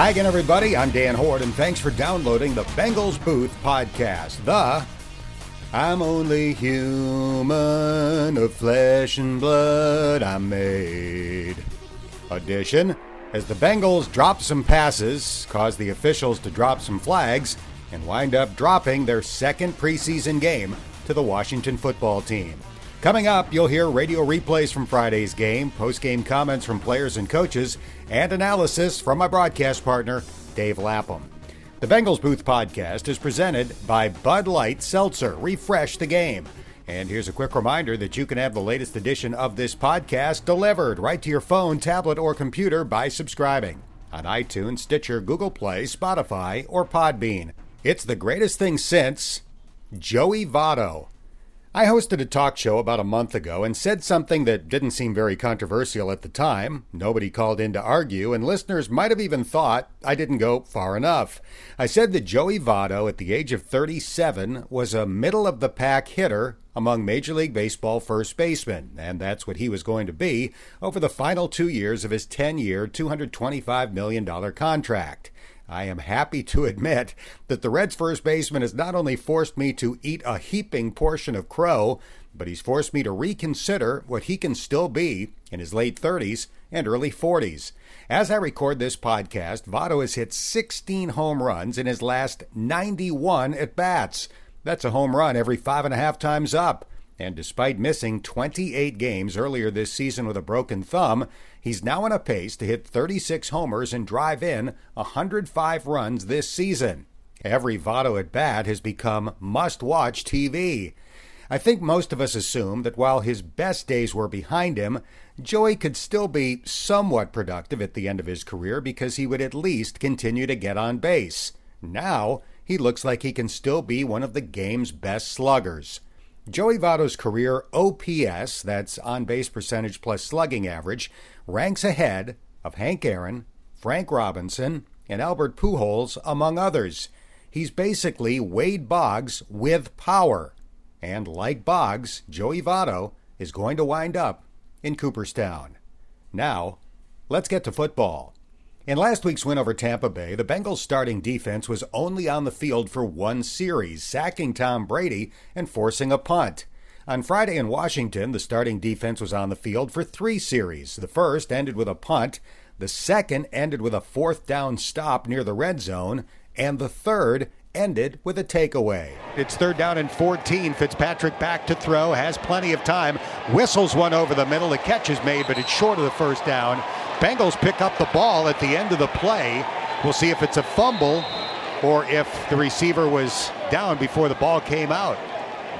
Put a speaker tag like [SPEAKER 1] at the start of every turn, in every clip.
[SPEAKER 1] Hi again, everybody. I'm Dan Hoard, and thanks for downloading the Bengals Booth podcast. The I'm only human of flesh and blood I'm made. Edition as the Bengals drop some passes, cause the officials to drop some flags, and wind up dropping their second preseason game to the Washington football team. Coming up, you'll hear radio replays from Friday's game, post game comments from players and coaches, and analysis from my broadcast partner, Dave Lapham. The Bengals Booth podcast is presented by Bud Light Seltzer. Refresh the game. And here's a quick reminder that you can have the latest edition of this podcast delivered right to your phone, tablet, or computer by subscribing on iTunes, Stitcher, Google Play, Spotify, or Podbean. It's the greatest thing since Joey Votto. I hosted a talk show about a month ago and said something that didn't seem very controversial at the time. Nobody called in to argue, and listeners might have even thought I didn't go far enough. I said that Joey Votto, at the age of 37, was a middle of the pack hitter among Major League Baseball first basemen, and that's what he was going to be over the final two years of his 10 year, $225 million contract. I am happy to admit that the Reds first baseman has not only forced me to eat a heaping portion of crow, but he's forced me to reconsider what he can still be in his late 30s and early 40s. As I record this podcast, Votto has hit 16 home runs in his last 91 at bats. That's a home run every five and a half times up. And despite missing 28 games earlier this season with a broken thumb, he's now on a pace to hit 36 homers and drive in 105 runs this season. Every Votto at bat has become must watch TV. I think most of us assume that while his best days were behind him, Joey could still be somewhat productive at the end of his career because he would at least continue to get on base. Now, he looks like he can still be one of the game's best sluggers. Joey Votto's career OPS, that's on base percentage plus slugging average, ranks ahead of Hank Aaron, Frank Robinson, and Albert Pujols, among others. He's basically Wade Boggs with power. And like Boggs, Joey Votto is going to wind up in Cooperstown. Now, let's get to football. In last week's win over Tampa Bay, the Bengals' starting defense was only on the field for one series, sacking Tom Brady and forcing a punt. On Friday in Washington, the starting defense was on the field for three series. The first ended with a punt, the second ended with a fourth down stop near the red zone, and the third ended with a takeaway. It's third down and 14. Fitzpatrick back to throw, has plenty of time, whistles one over the middle. The catch is made, but it's short of the first down. Bengals pick up the ball at the end of the play. We'll see if it's a fumble or if the receiver was down before the ball came out.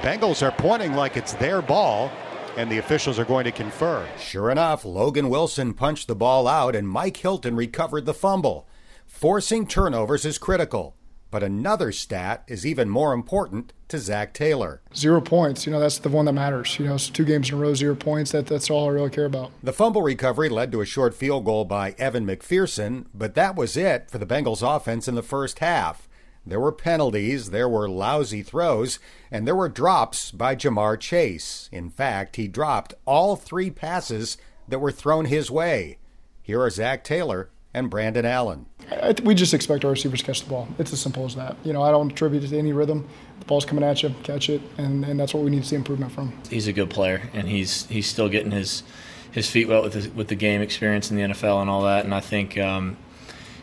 [SPEAKER 1] Bengals are pointing like it's their ball, and the officials are going to confer. Sure enough, Logan Wilson punched the ball out, and Mike Hilton recovered the fumble. Forcing turnovers is critical. But another stat is even more important to Zac Taylor.
[SPEAKER 2] Zero points. You know, that's the one that matters. You know, it's two games in a row, zero points. That, that's all I really care about.
[SPEAKER 1] The fumble recovery led to a short field goal by Evan McPherson, but that was it for the Bengals offense in the first half. There were penalties, there were lousy throws, and there were drops by Ja'Marr Chase. In fact, he dropped all three passes that were thrown his way. Here are Zac Taylor and Brandon Allen.
[SPEAKER 2] I, we just expect our receivers to catch the ball. It's as simple as that. You know, I don't attribute it to any rhythm. The ball's coming at you, catch it, and, and that's what we need to see improvement from.
[SPEAKER 3] He's a good player, and he's he's still getting his his feet wet with the, with the game experience in the NFL and all that. And I think, um,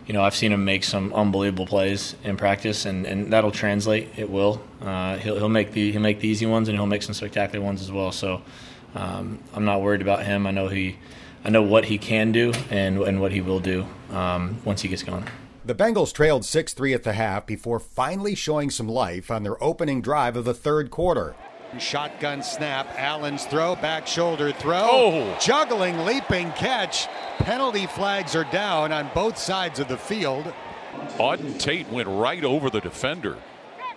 [SPEAKER 3] you know, I've seen him make some unbelievable plays in practice, and, and that'll translate. It will. Uh, he'll he'll make the he'll make the easy ones, and he'll make some spectacular ones as well. So um, I'm not worried about him. I know he I know what he can do and, and what he will do um, once he gets going.
[SPEAKER 1] The Bengals trailed 6 3 at the half before finally showing some life on their opening drive of the third quarter. Shotgun snap, Allen's throw, back shoulder throw,
[SPEAKER 4] oh.
[SPEAKER 1] juggling, leaping catch. Penalty flags are down on both sides of the field.
[SPEAKER 4] Auden Tate went right over the defender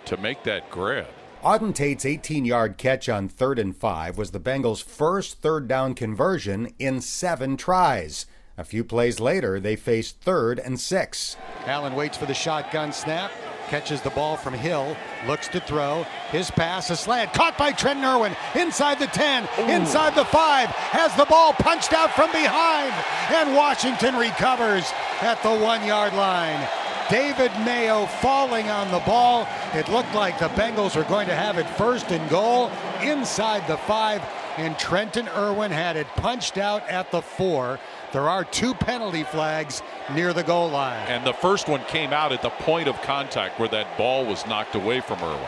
[SPEAKER 4] to make that grab.
[SPEAKER 1] Auden Tate's 18 yard catch on third and five was the Bengals' first third down conversion in seven tries. A few plays later, they faced third and six. Allen waits for the shotgun snap, catches the ball from Hill, looks to throw. His pass, a slant, caught by Trenton Irwin inside the 10, Ooh. inside the 5, has the ball punched out from behind, and Washington recovers at the one yard line. David Mayo falling on the ball. It looked like the Bengals were going to have it first and goal inside the 5, and Trenton Irwin had it punched out at the 4. There are two penalty flags near the goal line.
[SPEAKER 4] And the first one came out at the point of contact where that ball was knocked away from Irwin.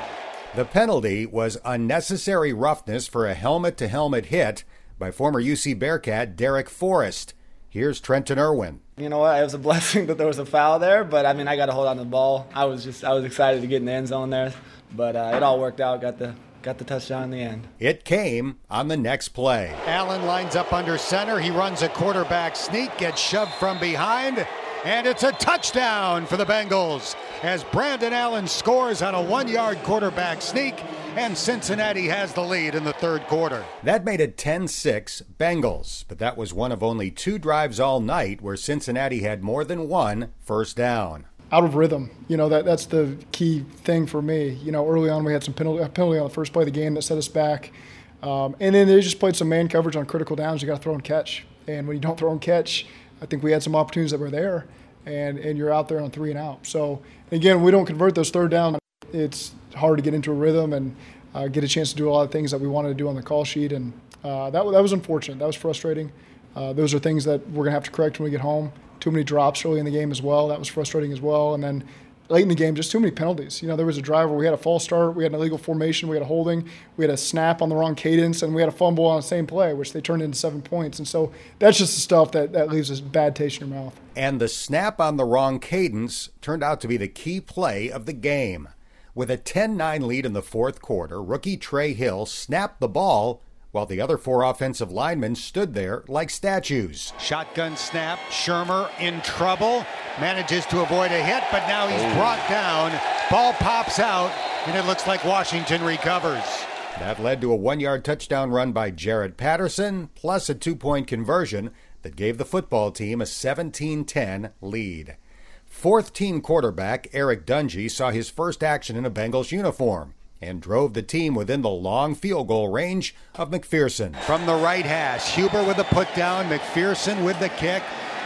[SPEAKER 1] The penalty was unnecessary roughness for a helmet to helmet hit by former UC Bearcat Darrick Forrest. Here's Trenton Irwin.
[SPEAKER 5] You know what? It was a blessing that there was a foul there, but I mean, I got to hold on to the ball. I was just, I was excited to get in the end zone there, but uh, it all worked out. Got the got the touchdown in the end.
[SPEAKER 1] It came on the next play. Allen lines up under center. He runs a quarterback sneak, gets shoved from behind, and it's a touchdown for the Bengals as Brandon Allen scores on a one yard quarterback sneak, and Cincinnati has the lead in the third quarter. That made it 10 6 Bengals, but that was one of only two drives all night where Cincinnati had more than one first down
[SPEAKER 2] out of rhythm. You know, that that's the key thing for me. You know, early on we had some penalty, penalty on the first play of the game that set us back. Um, and then they just played some man coverage on critical downs. You got to throw and catch. And when you don't throw and catch, I think we had some opportunities that were there, and, and you're out there on three and out. So, again, we don't convert those third down. It's hard to get into a rhythm and uh, get a chance to do a lot of things that we wanted to do on the call sheet. And uh, that, that was unfortunate. That was frustrating. Uh, those are things that we're going to have to correct when we get home too many drops early in the game as well. That was frustrating as well. And then late in the game, just too many penalties. You know, there was a drive where we had a false start, we had an illegal formation, we had a holding, we had a snap on the wrong cadence, and we had a fumble on the same play, which they turned into seven points. And so that's just the stuff that, that leaves a bad taste in your mouth.
[SPEAKER 1] And the snap on the wrong cadence turned out to be the key play of the game. With a 10 9 lead in the fourth quarter, rookie Trey Hill snapped the ball while the other four offensive linemen stood there like statues. Shotgun snap. Shurmur in trouble. Manages to avoid a hit, but now he's oh. brought down. Ball pops out, and it looks like Washington recovers. That led to a one yard touchdown run by Jaret Patterson, plus a two point conversion that gave the football team a 17 10 lead. Fourth team quarterback Eric Dungey saw his first action in a Bengals uniform and drove the team within the long field goal range of McPherson. From the right hash, Huber with the put down, McPherson with the kick.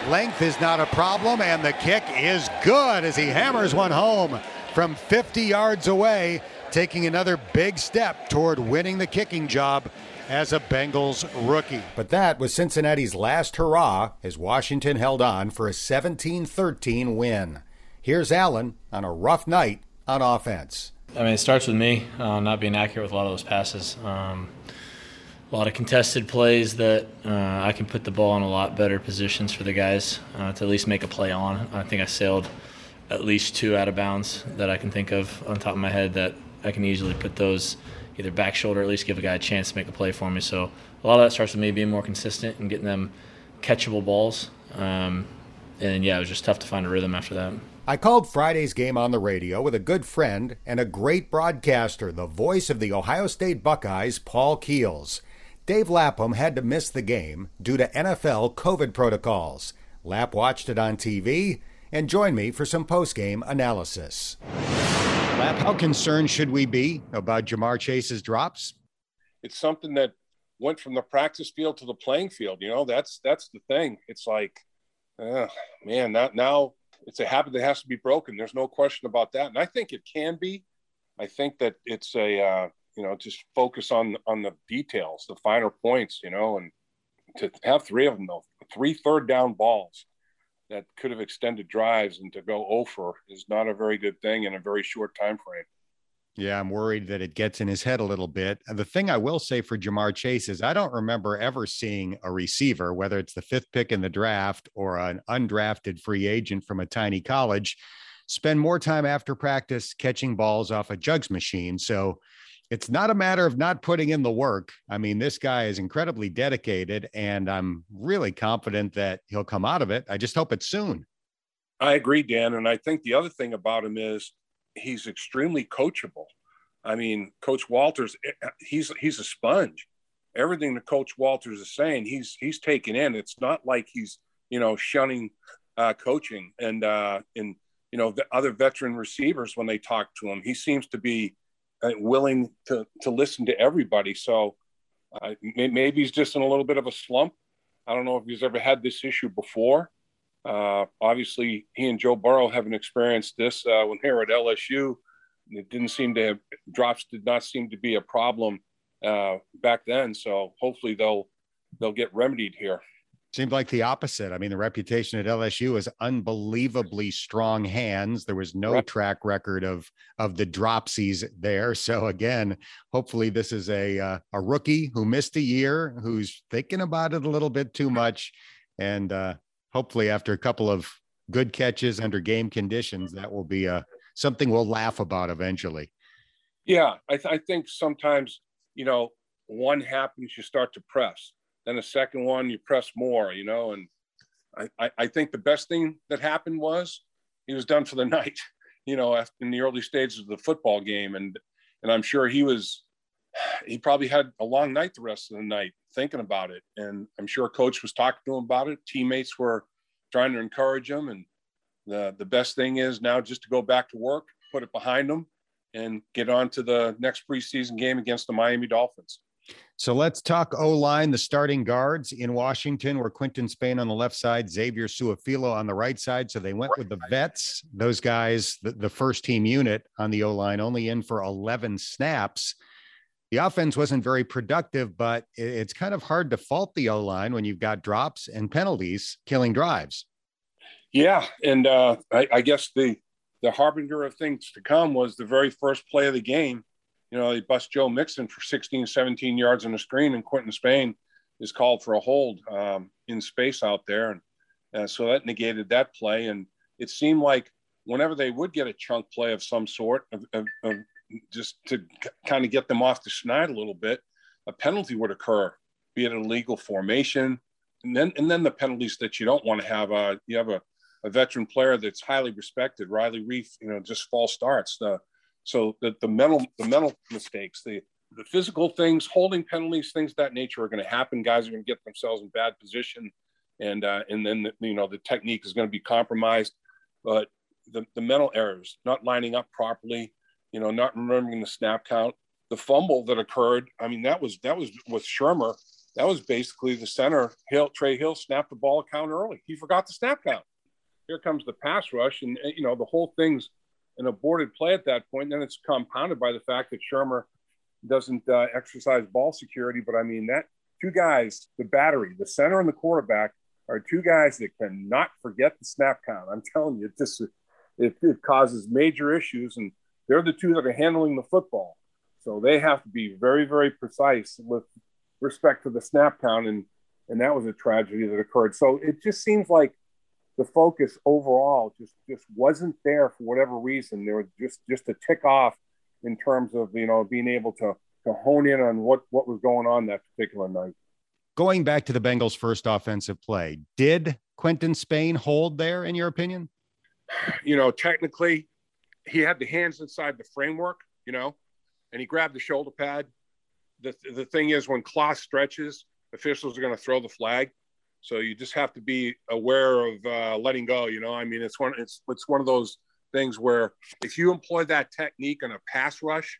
[SPEAKER 1] Length is not a problem, and the kick is good as he hammers one home from 50 yards away, taking another big step toward winning the kicking job as a Bengals rookie. But that was Cincinnati's last hurrah as Washington held on for a 17 13 win. Here's Allen on a rough night on offense.
[SPEAKER 3] I mean, it starts with me uh, not being accurate with a lot of those passes. Um, a lot of contested plays that uh, I can put the ball in a lot better positions for the guys uh, to at least make a play on. I think I sailed at least two out of bounds that I can think of on top of my head that I can easily put those either back shoulder, or at least give a guy a chance to make a play for me. So a lot of that starts with me being more consistent and getting them catchable balls. Um, and yeah, it was just tough to find a rhythm after that.
[SPEAKER 1] I called Friday's game on the radio with a good friend and a great broadcaster, the voice of the Ohio State Buckeyes, Paul Keels. Dave Lapham had to miss the game due to NFL COVID protocols. Lap watched it on TV and joined me for some post-game analysis. Lap, how concerned should we be about Ja'Marr Chase's drops?
[SPEAKER 6] It's something that went from the practice field to the playing field. You know, that's that's the thing. It's like, uh, man, that now it's a habit that has to be broken. There's no question about that, and I think it can be. I think that it's a uh, you know just focus on on the details, the finer points, you know, and to have three of them though, three third down balls that could have extended drives and to go over is not a very good thing in a very short time frame.
[SPEAKER 1] Yeah, I'm worried that it gets in his head a little bit. The thing I will say for Ja'Marr Chase is I don't remember ever seeing a receiver, whether it's the fifth pick in the draft or an undrafted free agent from a tiny college, spend more time after practice catching balls off a jugs machine. So it's not a matter of not putting in the work. I mean, this guy is incredibly dedicated, and I'm really confident that he'll come out of it. I just hope it's soon.
[SPEAKER 6] I agree, Dan. And I think the other thing about him is he's extremely coachable. I mean, Coach Walters, eh, he's he's a sponge. Everything that Coach Walters is saying, he's he's taking in. It's not like he's you know shunning uh, coaching and uh, and you know, the other veteran receivers when they talk to him. He seems to be uh, willing to to listen to everybody. So uh, maybe he's just in a little bit of a slump. I don't know if he's ever had this issue before. Uh, obviously, he and Joe Burrow haven't experienced this uh, when they were at LSU. It didn't seem to have drops did not seem to be a problem uh, back then. So hopefully they'll they'll get remedied here.
[SPEAKER 1] Seemed like the opposite. I mean, the reputation at LSU is unbelievably strong hands. There was no right. track record of of the dropsies there. So again, hopefully this is a uh, a rookie who missed a year, who's thinking about it a little bit too much, and uh, hopefully after a couple of good catches under game conditions, that will be a uh, something we'll laugh about eventually.
[SPEAKER 6] Yeah, I, th- I think sometimes you know one happens, you start to press then the second one, you press more, you know. And I, I think the best thing that happened was he was done for the night, you know, in the early stages of the football game. And and I'm sure he was he probably had a long night the rest of the night thinking about it. And I'm sure coach was talking to him about it. Teammates were trying to encourage him. And the the best thing is now just to go back to work, put it behind him, and get on to the next preseason game against the Miami Dolphins.
[SPEAKER 1] So let's talk O line, the starting guards in Washington were Quinton Spain on the left side, Xavier Su'a-Filo on the right side. So they went with the vets, those guys, the, the first team unit on the O line, only in for 11 snaps. The offense wasn't very productive, but it's kind of hard to fault the O line when you've got drops and penalties killing drives.
[SPEAKER 6] Yeah. And uh, I, I guess the, the harbinger of things to come was the very first play of the game you know, they bust Joe Mixon for 16, 17 yards on the screen, and Quinton Spain is called for a hold um, in space out there. And uh, so that negated that play. And it seemed like whenever they would get a chunk play of some sort, of, of, of just to kind of get them off the schneid a little bit, a penalty would occur, be it a legal formation. And then, and then the penalties that you don't want to have, uh, you have a, a veteran player that's highly respected, Riley Reiff, you know, just false starts. The, so the, the mental the mental mistakes, the the physical things, holding penalties, things that nature are going to happen. Guys are going to get themselves in bad position, and uh, and then the, you know the technique is going to be compromised. But the, the mental errors, not lining up properly, you know, not remembering the snap count, the fumble that occurred. I mean, that was that was with Shurmur. That was basically the center. Hill Trey Hill snapped the ball count early. He forgot the snap count. Here comes the pass rush, and you know the whole thing's an aborted play at that point. And then it's compounded by the fact that Shurmur doesn't uh, exercise ball security. But I mean, that two guys, the battery, the center and the quarterback, are two guys that cannot forget the snap count. I'm telling you, it just it, it causes major issues, and they're the two that are handling the football. So they have to be very, very precise with respect to the snap count, and and that was a tragedy that occurred. So it just seems like the focus overall just just wasn't there for whatever reason. There was just just a tick off in terms of you know being able to to hone in on what what was going on that particular night.
[SPEAKER 1] Going back to the Bengals' first offensive play, did Quinton Spain hold there in your opinion?
[SPEAKER 6] You know, technically, he had the hands inside the framework. You know, and he grabbed the shoulder pad. The the thing is, when Kloss stretches, officials are going to throw the flag. So you just have to be aware of uh, letting go. You know, I mean, it's one it's it's one of those things where if you employ that technique on a pass rush,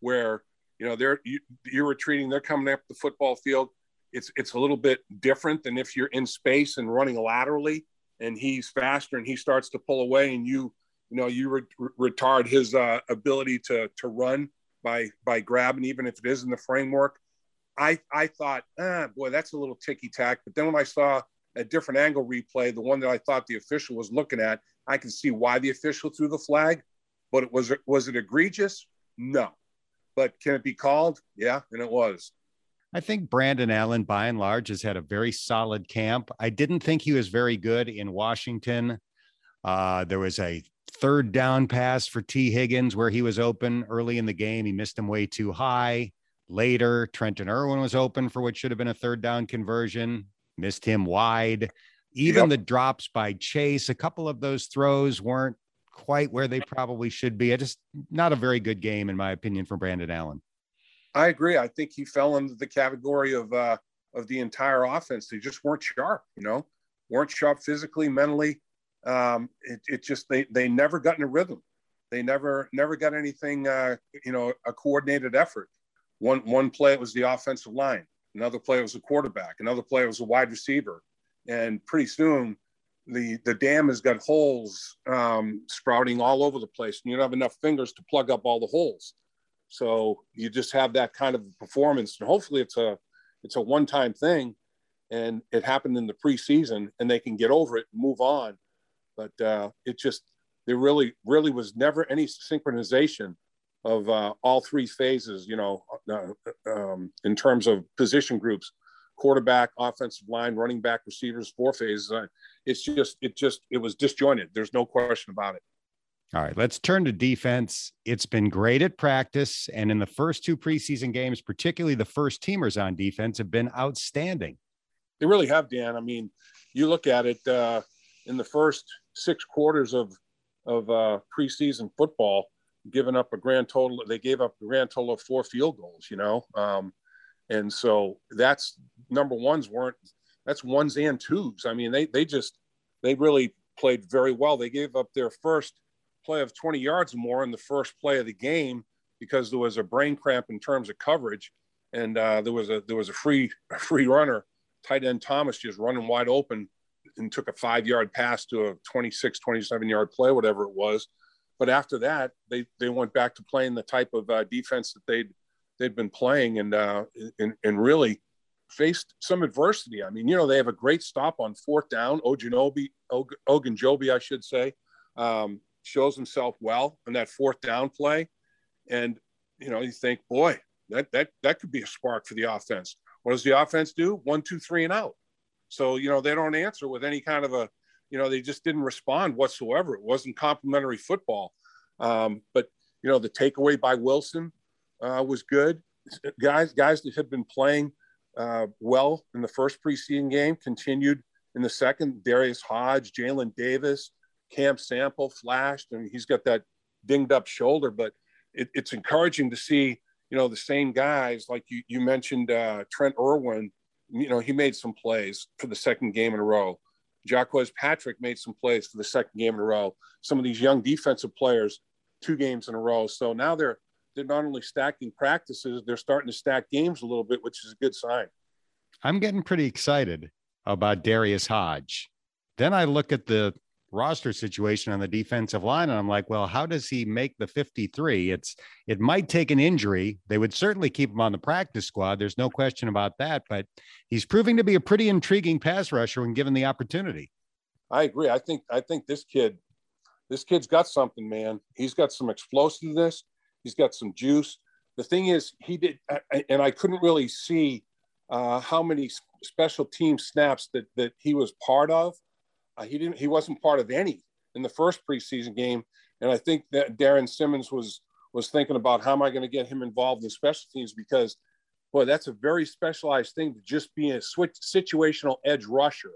[SPEAKER 6] where you know they're you, you're retreating, they're coming up the football field. It's it's a little bit different than if you're in space and running laterally, and he's faster and he starts to pull away, and you you know you re- retard his uh, ability to to run by by grabbing, even if it is in the framework. I I thought, ah, boy, that's a little ticky tack. But then when I saw a different angle replay, the one that I thought the official was looking at, I can see why the official threw the flag. But it was was it egregious? No. But can it be called? Yeah, and it was.
[SPEAKER 1] I think Brandon Allen, by and large, has had a very solid camp. I didn't think he was very good in Washington. Uh, there was a third down pass for Tee Higgins where he was open early in the game. He missed him way too high. Later, Trenton Irwin was open for what should have been a third down conversion, missed him wide. Even yep. the drops by Chase, a couple of those throws weren't quite where they probably should be. It just not a very good game, in my opinion, for Brandon Allen.
[SPEAKER 6] I agree. I think he fell into the category of uh, of the entire offense. They just weren't sharp, you know, weren't sharp physically, mentally. Um, it, it just they they never got in a rhythm. They never never got anything, uh, you know, a coordinated effort. One one play it was the offensive line, another play it was a quarterback, another play it was a wide receiver, and pretty soon the the dam has got holes um, sprouting all over the place, and you don't have enough fingers to plug up all the holes. So you just have that kind of performance, and hopefully it's a it's a one time thing, and it happened in the preseason, and they can get over it and move on. But uh, it just there really really was never any synchronization of uh, all three phases. You know, uh, um, in terms of position groups quarterback, offensive line, running back, receivers, four phases. It's just, it just, it was disjointed. There's no question about it.
[SPEAKER 1] All right, let's turn to defense. It's been great at practice, and in the first two preseason games, particularly the first teamers on defense, have been outstanding.
[SPEAKER 6] They really have, Dan. I mean, you look at it uh, in the first six quarters of of uh, preseason football, giving up a grand total. They gave up a grand total of four field goals. You know, um, and so that's number ones weren't that's ones and twos. I mean, they they just they really played very well. They gave up their first play of 20 yards or more in the first play of the game because there was a brain cramp in terms of coverage, and uh, there was a there was a free a free runner, tight end Thomas just running wide open and took a five yard pass to a 26, 27 yard play, whatever it was. But after that, they they went back to playing the type of uh, defense that they'd they'd been playing and uh, and, and really faced some adversity. I mean, you know, they have a great stop on fourth down. Ojanobi, Og- Ogunjobi, I should say, um, shows himself well in that fourth down play. And, you know, you think, boy, that, that, that could be a spark for the offense. What does the offense do? One, two, three, and out. So, you know, they don't answer with any kind of a, you know, they just didn't respond whatsoever. It wasn't complimentary football. Um, but, you know, the takeaway by Wilson uh, was good. Guys, guys that had been playing – uh, well in the first preseason game, continued in the second. Darius Hodge, Jalen Davis, Cam Sample flashed, and he's got that dinged up shoulder. But it, it's encouraging to see, you know, the same guys like you, you mentioned uh, Trent Irwin. You know, he made some plays for the second game in a row. Jacques Patrick made some plays for the second game in a row. Some of these young defensive players, two games in a row. So now they're they're not only stacking practices, they're starting to stack games a little bit, which is a good sign.
[SPEAKER 1] I'm getting pretty excited about Darius Hodge. Then I look at the roster situation on the defensive line and I'm like, well, how does he make the 53? It's it might take an injury. They would certainly keep him on the practice squad. There's no question about that, but he's proving to be a pretty intriguing pass rusher when given the opportunity.
[SPEAKER 6] I agree. I think I think this kid this kid's got something, man. He's got some explosiveness. He's got some juice. The thing is, he did, and I couldn't really see uh, how many special team snaps that that he was part of. Uh, he didn't. He wasn't part of any in the first preseason game, and I think that Darrin Simmons was was thinking about how am I going to get him involved in special teams because, boy, that's a very specialized thing to just be a switch situational edge rusher,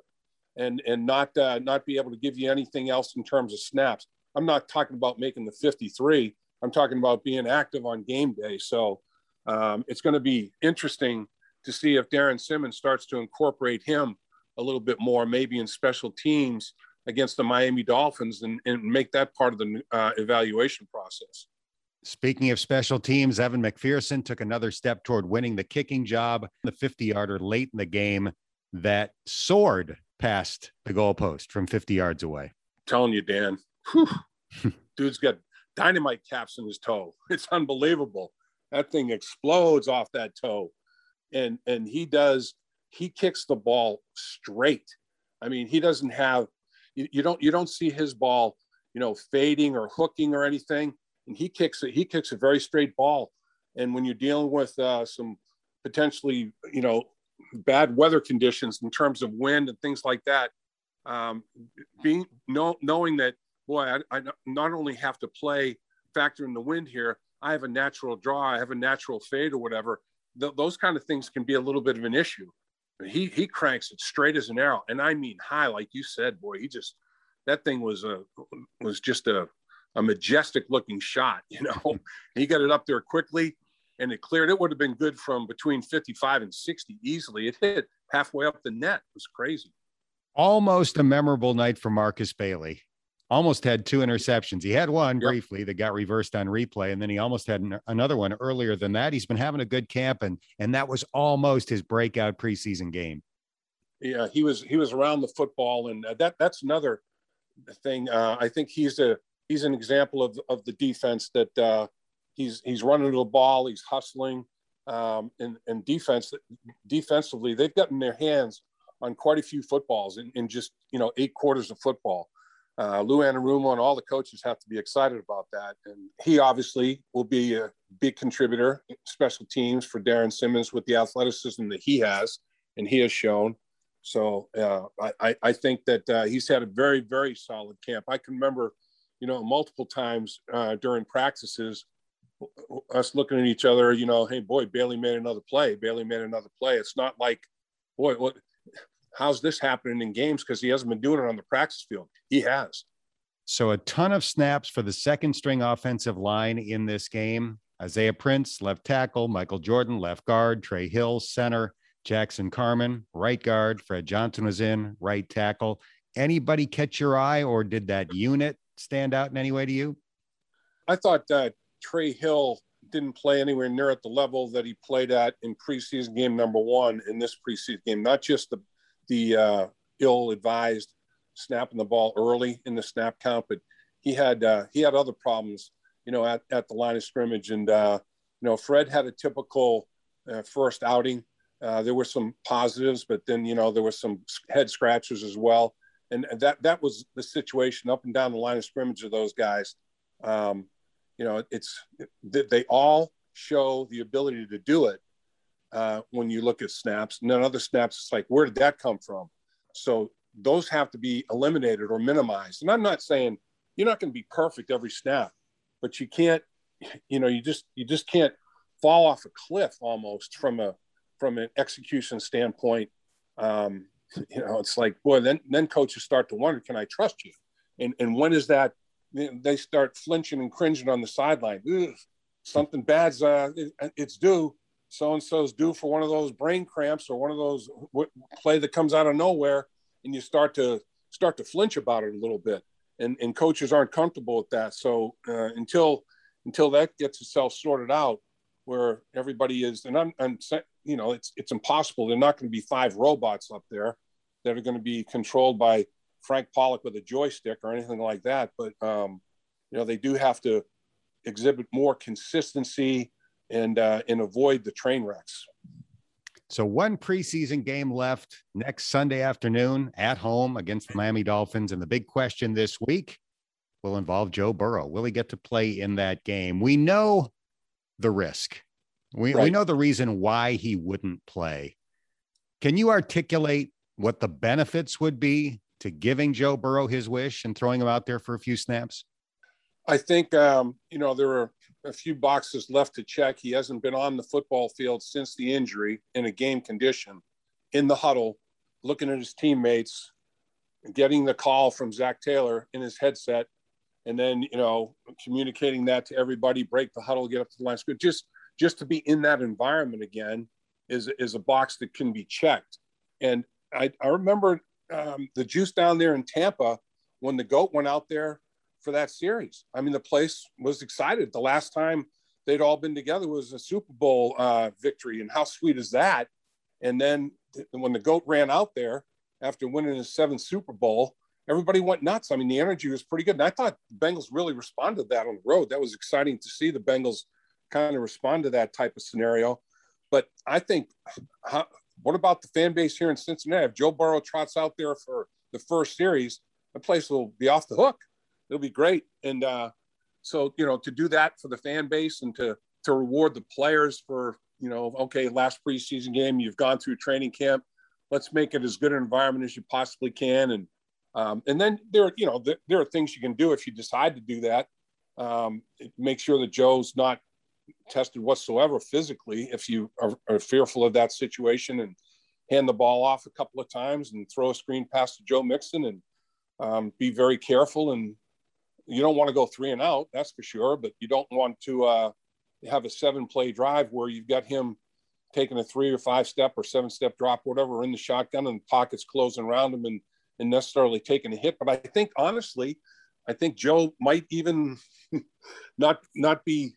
[SPEAKER 6] and and not uh, not be able to give you anything else in terms of snaps. I'm not talking about making the 53. I'm talking about being active on game day. So um, it's going to be interesting to see if Darrin Simmons starts to incorporate him a little bit more, maybe in special teams against the Miami Dolphins, and, and make that part of the uh, evaluation process.
[SPEAKER 1] Speaking of special teams, Evan McPherson took another step toward winning the kicking job, the 50 yarder late in the game that soared past the goalpost from 50 yards away. I'm
[SPEAKER 6] telling you, Dan, dude's got dynamite caps in his toe. It's unbelievable. That thing explodes off that toe. And and he does he kicks the ball straight. I mean, he doesn't have you, you don't you don't see his ball, you know, fading or hooking or anything. And he kicks it, he kicks a very straight ball. And when you're dealing with uh, some potentially, you know, bad weather conditions in terms of wind and things like that, um, being know, knowing that boy, I, I not only have to play factor in the wind here, I have a natural draw, I have a natural fade or whatever. Th- those kind of things can be a little bit of an issue. He he cranks it straight as an arrow, and I mean high, like you said, boy. He just that thing was a was just a a majestic looking shot. You know, he got it up there quickly, and it cleared. It would have been good from between 55 and 60 easily. It hit halfway up the net. It was crazy.
[SPEAKER 1] Almost a memorable night for Markus Bailey. Almost had two interceptions. He had one yep. briefly that got reversed on replay, and then he almost had an, another one earlier than that. He's been having a good camp, and and that was almost his breakout preseason game.
[SPEAKER 6] Yeah, he was he was around the football, and uh, that that's another thing. Uh, I think he's a he's an example of of the defense that uh, he's he's running to the ball, he's hustling, um, and and defense defensively they've gotten their hands on quite a few footballs in, in just you know eight quarters of football. Uh, Lou Anarumo and all the coaches have to be excited about that, and he obviously will be a big contributor, special teams for Darrin Simmons with the athleticism that he has and he has shown. So uh, I, I think that uh, he's had a very, very solid camp. I can remember, you know, multiple times uh, during practices, us looking at each other, you know, hey, boy, Bailey made another play. Bailey made another play. It's not like, boy, what, how's this happening in games? Because he hasn't been doing it on the practice field. He has.
[SPEAKER 1] So a ton of snaps for the second string offensive line in this game. Isaiah Prince, left tackle, Michael Jordan, left guard, Trey Hill, center, Jackson Carman, right guard. Fred Johnson was in, right tackle. Anybody catch your eye, or did that unit stand out in any way to you?
[SPEAKER 6] I thought that Trey Hill didn't play anywhere near at the level that he played at in preseason game number one in this preseason game. Not just the the uh, ill-advised snapping the ball early in the snap count, but he had uh, he had other problems, you know, at, at the line of scrimmage. And uh, you know, Fred had a typical uh, first outing uh, there were some positives, but then you know there were some head scratches as well, and that that was the situation up and down the line of scrimmage of those guys. Um, you know, it's they all show the ability to do it uh, when you look at snaps. And then other snaps, it's like where did that come from? So those have to be eliminated or minimized. And I'm not saying you're not going to be perfect every snap, but you can't, you know, you just you just can't fall off a cliff almost from a from an execution standpoint, um, you know, it's like, boy, then then coaches start to wonder, can I trust you? And and when is that? They start flinching and cringing on the sideline. something bad's uh, it, it's due. So and so's due for one of those brain cramps or one of those play that comes out of nowhere, and you start to start to flinch about it a little bit. And and coaches aren't comfortable with that. So uh, until until that gets itself sorted out, where everybody is, and I'm, I'm you know, it's it's impossible. They're not going to be five robots up there that are going to be controlled by Frank Pollack with a joystick or anything like that. But um, you know, they do have to exhibit more consistency and uh, and avoid the train wrecks.
[SPEAKER 1] So one preseason game left next Sunday afternoon at home against the Miami Dolphins, and the big question this week will involve Joe Burrow. Will he get to play in that game? We know the risk. We, right. we know the reason why he wouldn't play. Can you articulate what the benefits would be to giving Joe Burrow his wish and throwing him out there for a few snaps?
[SPEAKER 6] I think, um, you know, there are a few boxes left to check. He hasn't been on the football field since the injury in a game condition, in the huddle, looking at his teammates, getting the call from Zac Taylor in his headset, and then, you know, communicating that to everybody, break the huddle, get up to the line. Just just to be in that environment again is is a box that can be checked. And I, I remember um, the juice down there in Tampa when the goat went out there for that series. I mean, the place was excited. The last time they'd all been together was a Super Bowl uh, victory, and how sweet is that? And then when the goat ran out there after winning his seventh Super Bowl, everybody went nuts. I mean, the energy was pretty good, and I thought the Bengals really responded to that on the road. That was exciting to see the Bengals kind of respond to that type of scenario. But I think, how, what about the fan base here in Cincinnati? If Joe Burrow trots out there for the first series, the place will be off the hook. It'll be great. And uh, so, you know, to do that for the fan base and to to reward the players for, you know, okay, last preseason game, you've gone through training camp. Let's make it as good an environment as you possibly can. And um, and then there, you know, there are things you can do if you decide to do that. Um, make sure that Joe's not tested whatsoever physically if you are, are, fearful of that situation and hand the ball off a couple of times and throw a screen pass to Joe Mixon and um, be very careful. And you don't want to go three and out, that's for sure, but you don't want to uh, have a seven play drive where you've got him taking a three or five step or seven step drop, whatever, in the shotgun and the pockets closing around him and, and necessarily taking a hit. But I think honestly, I think Joe might even not not be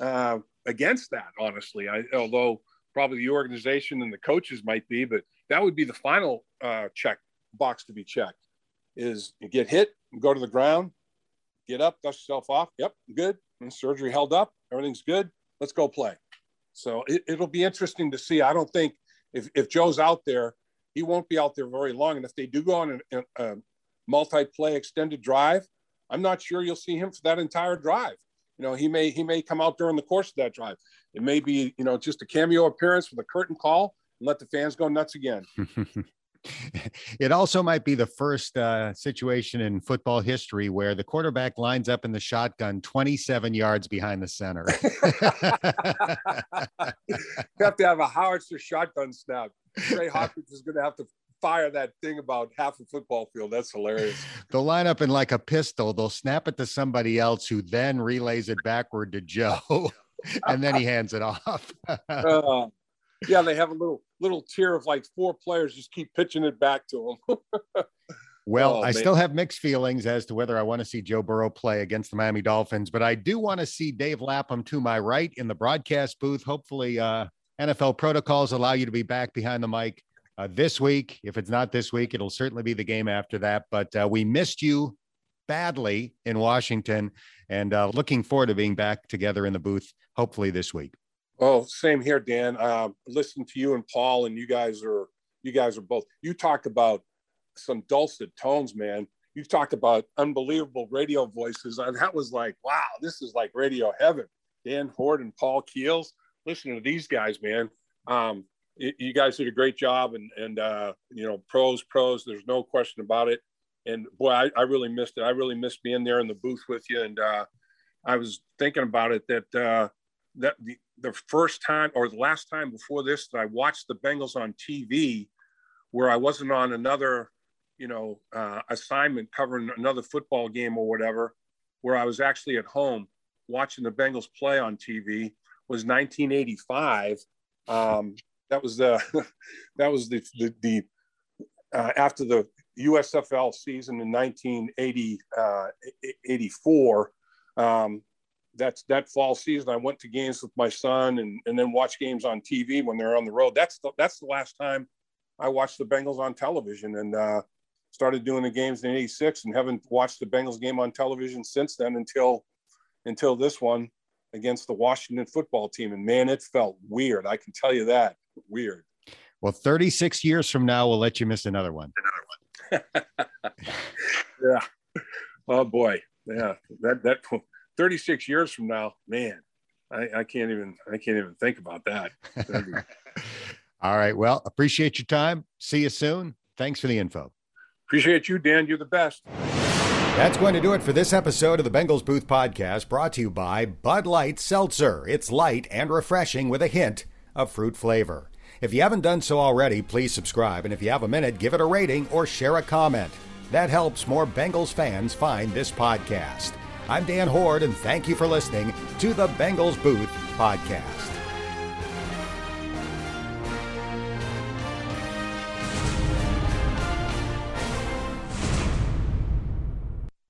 [SPEAKER 6] uh, against that. Honestly, I, although probably the organization and the coaches might be, but that would be the final uh, check box to be checked. Is you get hit, go to the ground, get up, dust yourself off. Yep, good. And surgery held up. Everything's good. Let's go play. So it, it'll be interesting to see. I don't think if, if Joe's out there, he won't be out there very long. And if they do go on a, a multi-play extended drive, I'm not sure you'll see him for that entire drive. You know, he may he may come out during the course of that drive. It may be you know just a cameo appearance with a curtain call and let the fans go nuts again.
[SPEAKER 1] it also might be the first uh, situation in football history where the quarterback lines up in the shotgun 27 yards behind the center.
[SPEAKER 6] you have to have a howitzer shotgun snap. Trey Hopkins is going to have to fire that thing about half a football field. That's hilarious.
[SPEAKER 1] They'll line up in like a pistol. They'll snap it to somebody else who then relays it backward to Joe, and then he hands it off. uh,
[SPEAKER 6] yeah, they have a little little tier of like four players just keep pitching it back to them.
[SPEAKER 1] well, oh, I man. still have mixed feelings as to whether I want to see Joe Burrow play against the Miami Dolphins, but I do want to see Dave Lapham to my right in the broadcast booth. Hopefully, uh, NFL protocols allow you to be back behind the mic uh, this week. If it's not this week, it'll certainly be the game after that. But uh, we missed you badly in Washington and uh, looking forward to being back together in the booth, hopefully this week.
[SPEAKER 6] Oh, same here, Dan. Uh, listen to you and Paul, and you guys are you guys are both. You talk about some dulcet tones, man. You talk about unbelievable radio voices. And that was like, wow, this is like radio heaven. Dan Hoard and Paul Keels. Listen to these guys, man. Um, it, you guys did a great job, and and uh, you know, pros, pros. There's no question about it. And boy, I, I really missed it. I really missed being there in the booth with you. And uh, I was thinking about it that uh, the, the first time or the last time before this that I watched the Bengals on TV, where I wasn't on another, you know, uh, assignment covering another football game or whatever, where I was actually at home watching the Bengals play on TV was 1985. Um, that was the that was the the, the uh, after the USFL season in 1984. Uh, um, that's that fall season. I went to games with my son and, and then watch games on TV when they're on the road. That's the, that's the last time I watched the Bengals on television and uh, started doing the games in '86 and haven't watched the Bengals game on television since then until until this one against the Washington football team. And man, it felt weird. I can tell you that weird.
[SPEAKER 1] Well, 36 years from now, we'll let you miss another one.
[SPEAKER 6] Another one. yeah. Oh boy. Yeah. That that 36 years from now, man, I, I can't even I can't even think about that.
[SPEAKER 1] All right. Well, appreciate your time. See you soon. Thanks for the info.
[SPEAKER 6] Appreciate you, Dan. You're the best.
[SPEAKER 1] That's going to do it for this episode of the Bengals Booth Podcast, brought to you by Bud Light Seltzer. It's light and refreshing with a hint of fruit flavor. If you haven't done so already, please subscribe, and if you have a minute, give it a rating or share a comment. That helps more Bengals fans find this podcast. I'm Dan Hoard, and thank you for listening to the Bengals Booth Podcast.